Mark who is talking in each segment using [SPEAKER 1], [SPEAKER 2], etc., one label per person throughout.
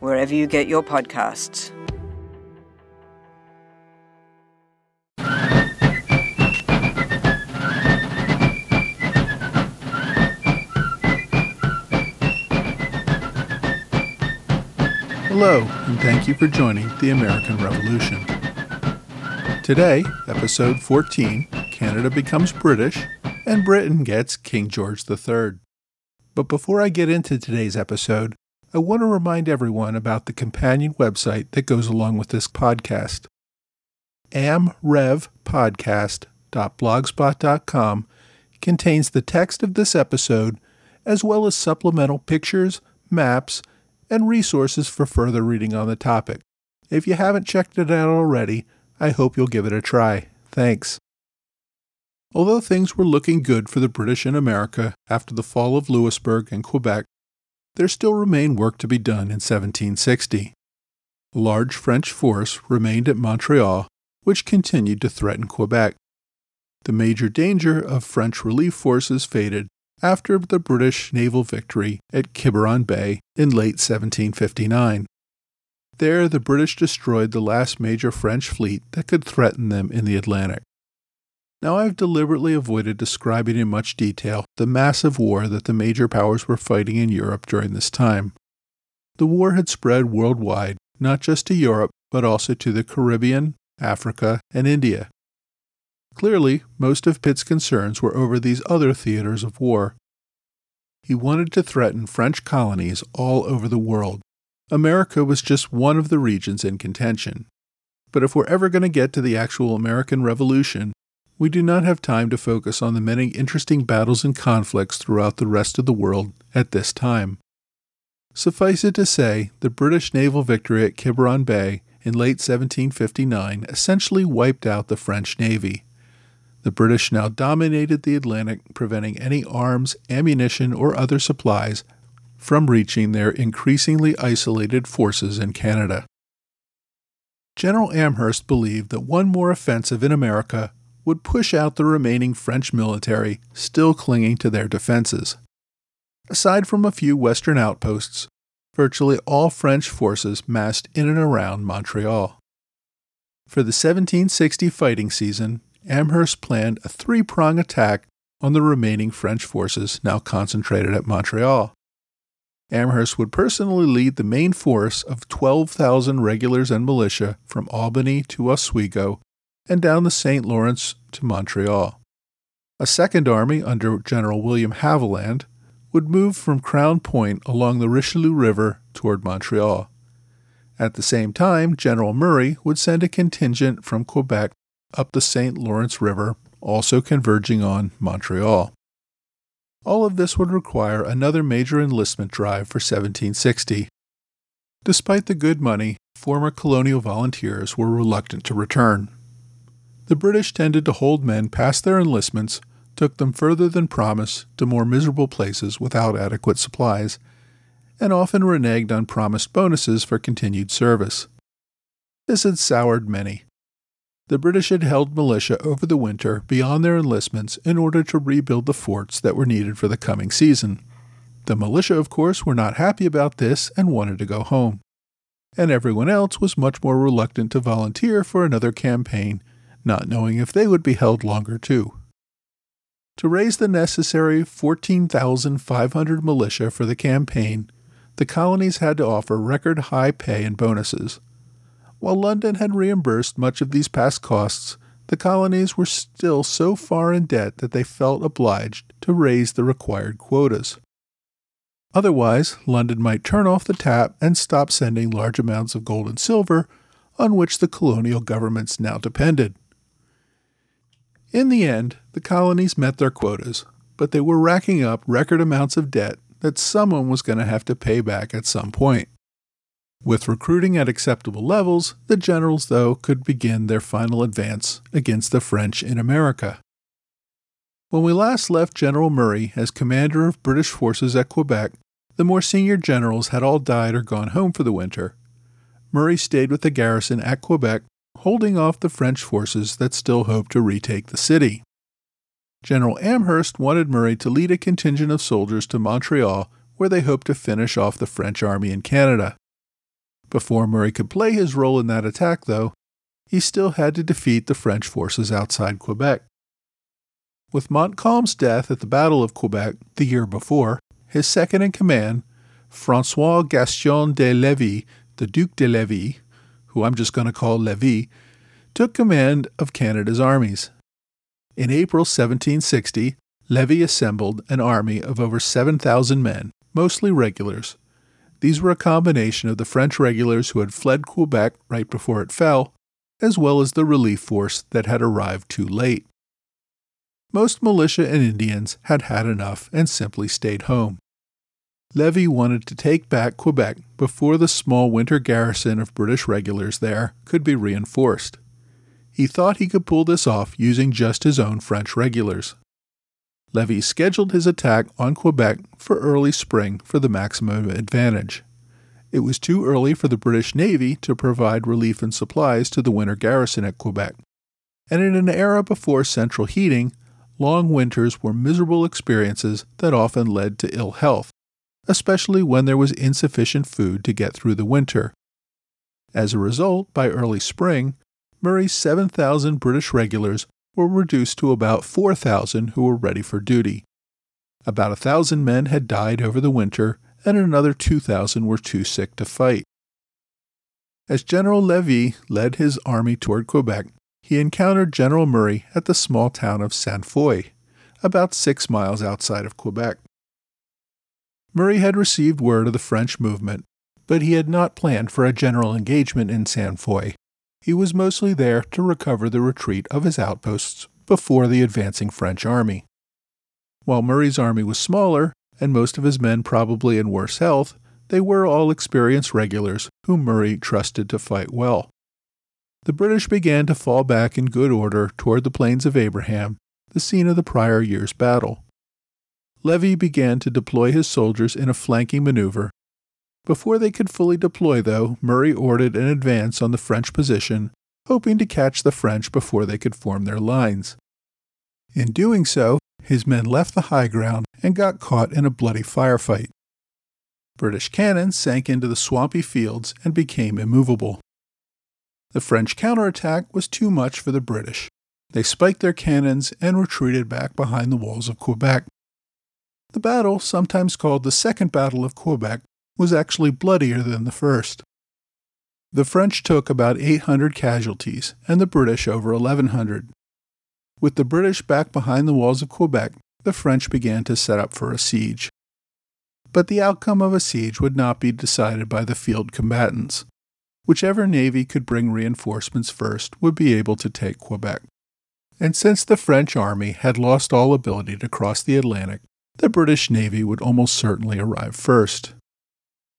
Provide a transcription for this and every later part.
[SPEAKER 1] wherever you get your podcasts.
[SPEAKER 2] Hello, and thank you for joining the American Revolution. Today, episode 14 Canada becomes British, and Britain gets King George III. But before I get into today's episode, I want to remind everyone about the companion website that goes along with this podcast. amrevpodcast.blogspot.com contains the text of this episode as well as supplemental pictures, maps, and resources for further reading on the topic. If you haven't checked it out already, I hope you'll give it a try. Thanks. Although things were looking good for the British in America after the fall of Louisbourg and Quebec, there still remained work to be done in 1760. A large French force remained at Montreal, which continued to threaten Quebec. The major danger of French relief forces faded after the British naval victory at Quiberon Bay in late 1759. There, the British destroyed the last major French fleet that could threaten them in the Atlantic. Now, I've deliberately avoided describing in much detail the massive war that the major powers were fighting in Europe during this time. The war had spread worldwide, not just to Europe, but also to the Caribbean, Africa, and India. Clearly, most of Pitt's concerns were over these other theaters of war. He wanted to threaten French colonies all over the world. America was just one of the regions in contention. But if we're ever going to get to the actual American Revolution, we do not have time to focus on the many interesting battles and conflicts throughout the rest of the world at this time. Suffice it to say, the British naval victory at Quiberon Bay in late 1759 essentially wiped out the French Navy. The British now dominated the Atlantic, preventing any arms, ammunition, or other supplies from reaching their increasingly isolated forces in Canada. General Amherst believed that one more offensive in America would push out the remaining French military still clinging to their defenses. Aside from a few western outposts, virtually all French forces massed in and around Montreal. For the 1760 fighting season, Amherst planned a three prong attack on the remaining French forces now concentrated at Montreal. Amherst would personally lead the main force of 12,000 regulars and militia from Albany to Oswego and down the St. Lawrence to Montreal. A second army under General William Haviland would move from Crown Point along the Richelieu River toward Montreal. At the same time, General Murray would send a contingent from Quebec up the St. Lawrence River, also converging on Montreal. All of this would require another major enlistment drive for 1760. Despite the good money, former colonial volunteers were reluctant to return. The British tended to hold men past their enlistments, took them further than promised to more miserable places without adequate supplies, and often reneged on promised bonuses for continued service. This had soured many. The British had held militia over the winter beyond their enlistments in order to rebuild the forts that were needed for the coming season. The militia, of course, were not happy about this and wanted to go home. And everyone else was much more reluctant to volunteer for another campaign not knowing if they would be held longer too. To raise the necessary 14,500 militia for the campaign, the colonies had to offer record high pay and bonuses. While London had reimbursed much of these past costs, the colonies were still so far in debt that they felt obliged to raise the required quotas. Otherwise, London might turn off the tap and stop sending large amounts of gold and silver on which the colonial governments now depended. In the end, the colonies met their quotas, but they were racking up record amounts of debt that someone was going to have to pay back at some point. With recruiting at acceptable levels, the generals, though, could begin their final advance against the French in America. When we last left General Murray as commander of British forces at Quebec, the more senior generals had all died or gone home for the winter. Murray stayed with the garrison at Quebec, holding off the French forces that still hoped to retake the city. General Amherst wanted Murray to lead a contingent of soldiers to Montreal, where they hoped to finish off the French army in Canada. Before Murray could play his role in that attack, though, he still had to defeat the French forces outside Quebec. With Montcalm's death at the Battle of Quebec the year before, his second in command, Francois Gaston de Levis, the Duc de Levis, who I'm just going to call Levis, took command of Canada's armies. In April 1760, Levis assembled an army of over 7,000 men, mostly regulars, these were a combination of the French regulars who had fled Quebec right before it fell, as well as the relief force that had arrived too late. Most militia and Indians had had enough and simply stayed home. Levis wanted to take back Quebec before the small winter garrison of British regulars there could be reinforced. He thought he could pull this off using just his own French regulars. Levis scheduled his attack on Quebec for early spring for the maximum advantage. It was too early for the British Navy to provide relief and supplies to the winter garrison at Quebec. And in an era before central heating, long winters were miserable experiences that often led to ill health, especially when there was insufficient food to get through the winter. As a result, by early spring, Murray's 7,000 British regulars were reduced to about 4,000 who were ready for duty. About a thousand men had died over the winter, and another 2,000 were too sick to fight. As General Levis led his army toward Quebec, he encountered General Murray at the small town of Sainte Foy, about six miles outside of Quebec. Murray had received word of the French movement, but he had not planned for a general engagement in Sainte Foy, he was mostly there to recover the retreat of his outposts before the advancing French army. While Murray's army was smaller, and most of his men probably in worse health, they were all experienced regulars whom Murray trusted to fight well. The British began to fall back in good order toward the Plains of Abraham, the scene of the prior year's battle. Levis began to deploy his soldiers in a flanking maneuver before they could fully deploy, though, Murray ordered an advance on the French position, hoping to catch the French before they could form their lines. In doing so, his men left the high ground and got caught in a bloody firefight. British cannon sank into the swampy fields and became immovable. The French counterattack was too much for the British. They spiked their cannons and retreated back behind the walls of Quebec. The battle, sometimes called the Second Battle of Quebec, was actually bloodier than the first. The French took about 800 casualties and the British over 1,100. With the British back behind the walls of Quebec, the French began to set up for a siege. But the outcome of a siege would not be decided by the field combatants. Whichever navy could bring reinforcements first would be able to take Quebec. And since the French army had lost all ability to cross the Atlantic, the British navy would almost certainly arrive first.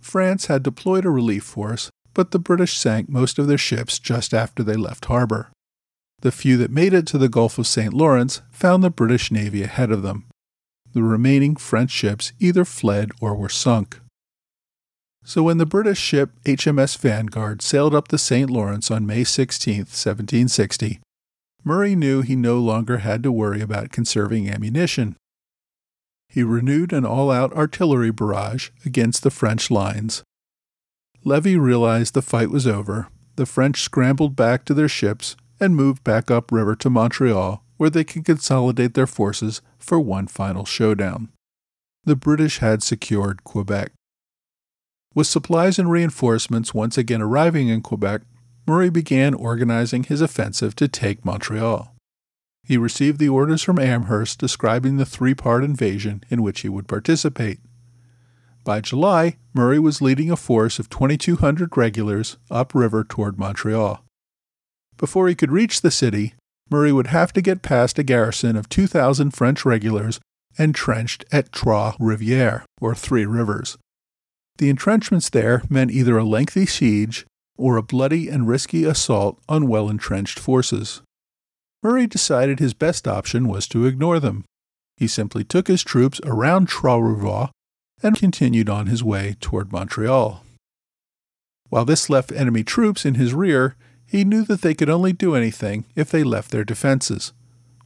[SPEAKER 2] France had deployed a relief force, but the British sank most of their ships just after they left harbor. The few that made it to the Gulf of St. Lawrence found the British Navy ahead of them. The remaining French ships either fled or were sunk. So when the British ship HMS Vanguard sailed up the St. Lawrence on May 16, 1760, Murray knew he no longer had to worry about conserving ammunition he renewed an all out artillery barrage against the French lines. Levis realized the fight was over. The French scrambled back to their ships and moved back upriver to Montreal, where they could consolidate their forces for one final showdown. The British had secured Quebec. With supplies and reinforcements once again arriving in Quebec, Murray began organizing his offensive to take Montreal. He received the orders from Amherst describing the three part invasion in which he would participate. By July, Murray was leading a force of 2,200 regulars upriver toward Montreal. Before he could reach the city, Murray would have to get past a garrison of 2,000 French regulars entrenched at Trois Rivières, or Three Rivers. The entrenchments there meant either a lengthy siege or a bloody and risky assault on well entrenched forces. Murray decided his best option was to ignore them. He simply took his troops around Trois-Rivières and continued on his way toward Montreal. While this left enemy troops in his rear, he knew that they could only do anything if they left their defenses.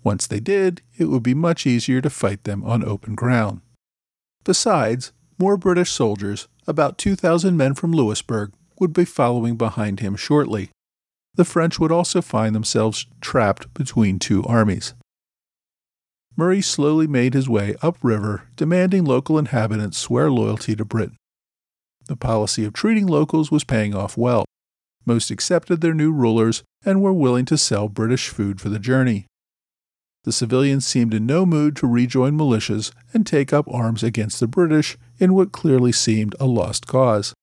[SPEAKER 2] Once they did, it would be much easier to fight them on open ground. Besides, more British soldiers, about 2,000 men from Louisbourg, would be following behind him shortly. The French would also find themselves trapped between two armies. Murray slowly made his way upriver, demanding local inhabitants swear loyalty to Britain. The policy of treating locals was paying off well. Most accepted their new rulers and were willing to sell British food for the journey. The civilians seemed in no mood to rejoin militias and take up arms against the British in what clearly seemed a lost cause.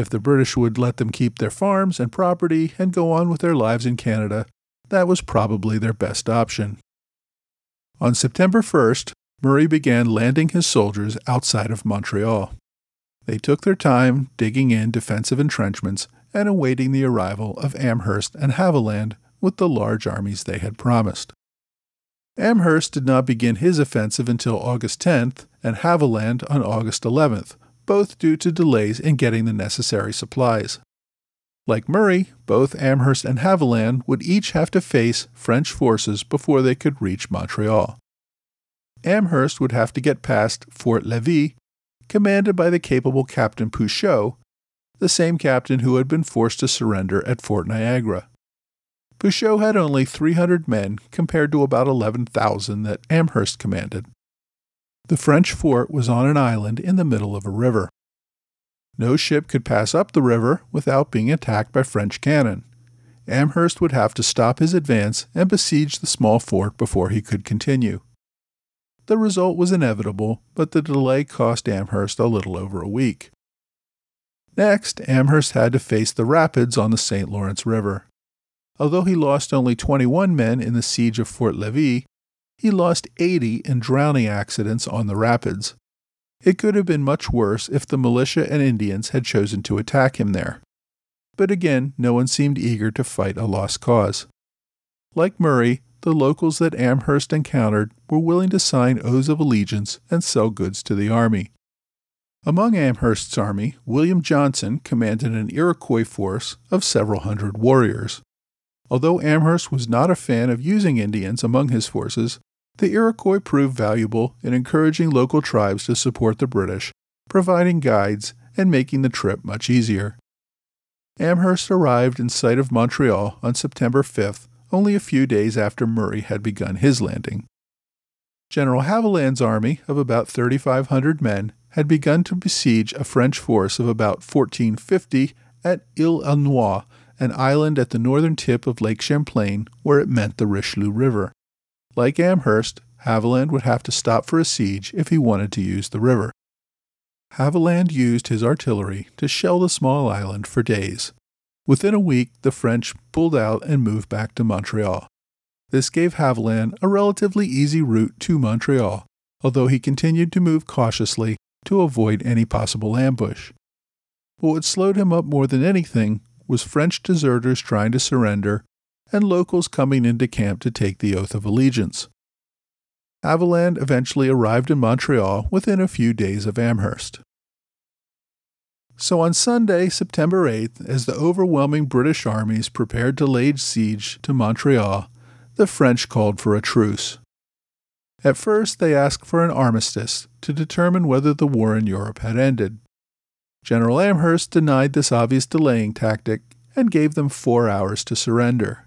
[SPEAKER 2] If the British would let them keep their farms and property and go on with their lives in Canada, that was probably their best option. On September 1st, Murray began landing his soldiers outside of Montreal. They took their time digging in defensive entrenchments and awaiting the arrival of Amherst and Haviland with the large armies they had promised. Amherst did not begin his offensive until August 10th and Haviland on August 11th, both due to delays in getting the necessary supplies. Like Murray, both Amherst and Haviland would each have to face French forces before they could reach Montreal. Amherst would have to get past Fort Levis, commanded by the capable Captain Pouchot, the same captain who had been forced to surrender at Fort Niagara. Pouchot had only 300 men compared to about 11,000 that Amherst commanded. The French fort was on an island in the middle of a river. No ship could pass up the river without being attacked by French cannon. Amherst would have to stop his advance and besiege the small fort before he could continue. The result was inevitable, but the delay cost Amherst a little over a week. Next, Amherst had to face the rapids on the St. Lawrence River. Although he lost only 21 men in the siege of Fort Levis, he lost 80 in drowning accidents on the rapids. It could have been much worse if the militia and Indians had chosen to attack him there. But again, no one seemed eager to fight a lost cause. Like Murray, the locals that Amherst encountered were willing to sign oaths of allegiance and sell goods to the army. Among Amherst's army, William Johnson commanded an Iroquois force of several hundred warriors. Although Amherst was not a fan of using Indians among his forces, the Iroquois proved valuable in encouraging local tribes to support the British, providing guides and making the trip much easier. Amherst arrived in sight of Montreal on September 5th, only a few days after Murray had begun his landing. General Haviland's army of about 3,500 men had begun to besiege a French force of about 1450 at Ile aux Noix, an island at the northern tip of Lake Champlain where it met the Richelieu River. Like Amherst, Haviland would have to stop for a siege if he wanted to use the river. Haviland used his artillery to shell the small island for days. Within a week, the French pulled out and moved back to Montreal. This gave Haviland a relatively easy route to Montreal, although he continued to move cautiously to avoid any possible ambush. But what slowed him up more than anything was French deserters trying to surrender and locals coming into camp to take the oath of allegiance. Haviland eventually arrived in Montreal within a few days of Amherst. So on Sunday, September 8th, as the overwhelming British armies prepared to lay siege to Montreal, the French called for a truce. At first, they asked for an armistice to determine whether the war in Europe had ended. General Amherst denied this obvious delaying tactic and gave them four hours to surrender.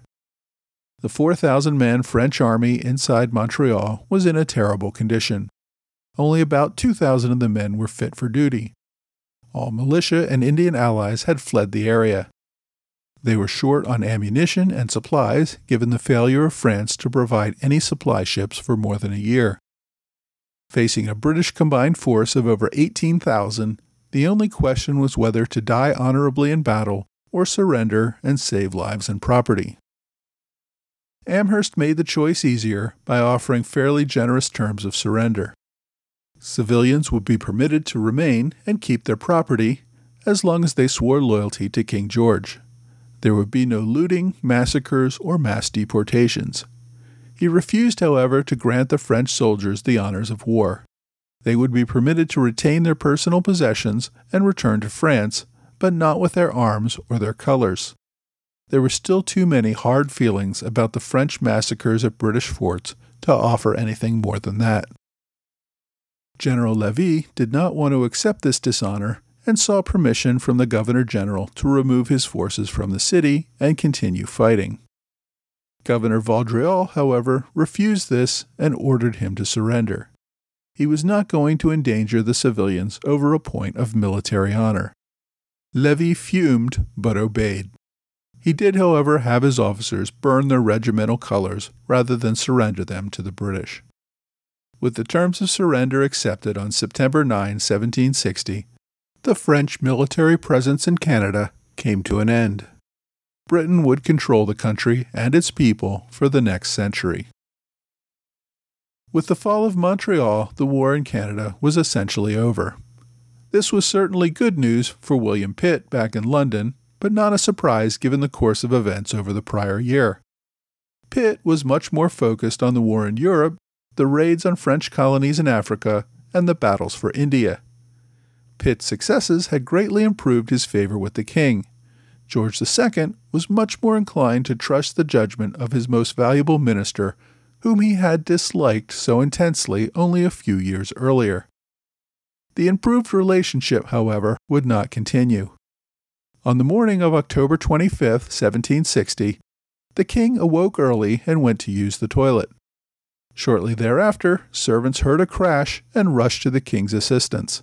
[SPEAKER 2] The 4,000 man French army inside Montreal was in a terrible condition. Only about 2,000 of the men were fit for duty. All militia and Indian allies had fled the area. They were short on ammunition and supplies, given the failure of France to provide any supply ships for more than a year. Facing a British combined force of over 18,000, the only question was whether to die honorably in battle or surrender and save lives and property. Amherst made the choice easier by offering fairly generous terms of surrender. Civilians would be permitted to remain and keep their property as long as they swore loyalty to King George. There would be no looting, massacres, or mass deportations. He refused, however, to grant the French soldiers the honors of war. They would be permitted to retain their personal possessions and return to France, but not with their arms or their colors. There were still too many hard feelings about the French massacres at British forts to offer anything more than that. General Levis did not want to accept this dishonor and sought permission from the Governor General to remove his forces from the city and continue fighting. Governor Vaudreuil, however, refused this and ordered him to surrender. He was not going to endanger the civilians over a point of military honor. Levis fumed but obeyed. He did, however, have his officers burn their regimental colors rather than surrender them to the British. With the terms of surrender accepted on September 9, 1760, the French military presence in Canada came to an end. Britain would control the country and its people for the next century. With the fall of Montreal, the war in Canada was essentially over. This was certainly good news for William Pitt back in London, but not a surprise given the course of events over the prior year. Pitt was much more focused on the war in Europe, the raids on French colonies in Africa, and the battles for India. Pitt's successes had greatly improved his favor with the king. George II was much more inclined to trust the judgment of his most valuable minister, whom he had disliked so intensely only a few years earlier. The improved relationship, however, would not continue. On the morning of October 25, 1760, the king awoke early and went to use the toilet. Shortly thereafter, servants heard a crash and rushed to the king's assistance.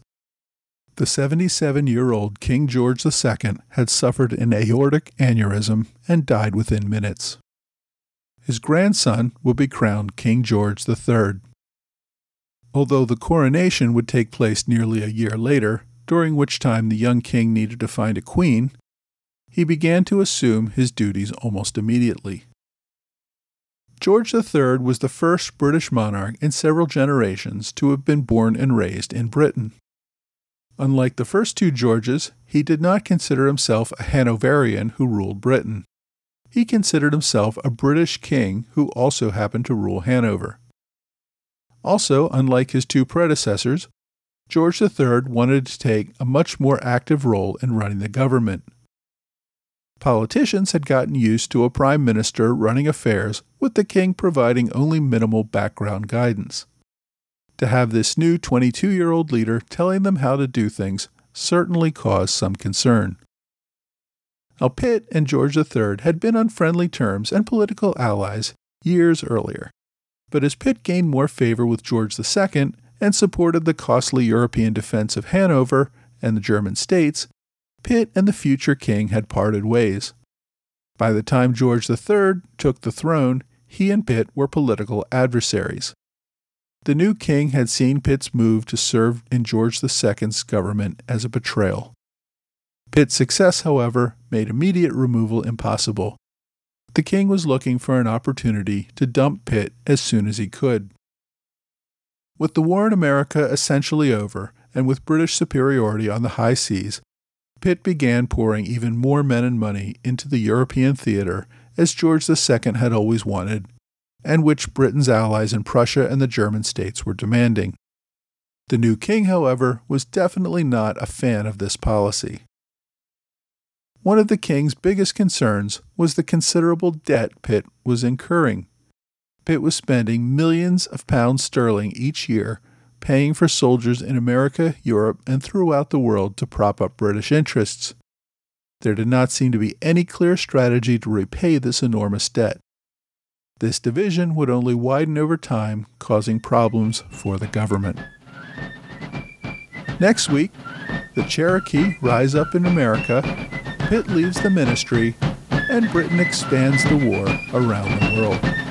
[SPEAKER 2] The 77 year old King George II had suffered an aortic aneurysm and died within minutes. His grandson would be crowned King George III. Although the coronation would take place nearly a year later, during which time the young king needed to find a queen, he began to assume his duties almost immediately. George III was the first British monarch in several generations to have been born and raised in Britain. Unlike the first two Georges, he did not consider himself a Hanoverian who ruled Britain. He considered himself a British king who also happened to rule Hanover. Also, unlike his two predecessors, George III wanted to take a much more active role in running the government. Politicians had gotten used to a prime minister running affairs with the king providing only minimal background guidance. To have this new 22 year old leader telling them how to do things certainly caused some concern. Now, Pitt and George III had been on friendly terms and political allies years earlier, but as Pitt gained more favor with George II and supported the costly European defense of Hanover and the German states, Pitt and the future king had parted ways. By the time George III took the throne, he and Pitt were political adversaries. The new king had seen Pitt's move to serve in George II's government as a betrayal. Pitt's success, however, made immediate removal impossible. The king was looking for an opportunity to dump Pitt as soon as he could. With the war in America essentially over, and with British superiority on the high seas, Pitt began pouring even more men and money into the European theater as George II had always wanted, and which Britain's allies in Prussia and the German states were demanding. The new king, however, was definitely not a fan of this policy. One of the king's biggest concerns was the considerable debt Pitt was incurring. Pitt was spending millions of pounds sterling each year paying for soldiers in America, Europe, and throughout the world to prop up British interests. There did not seem to be any clear strategy to repay this enormous debt. This division would only widen over time, causing problems for the government. Next week, the Cherokee rise up in America, Pitt leaves the ministry, and Britain expands the war around the world.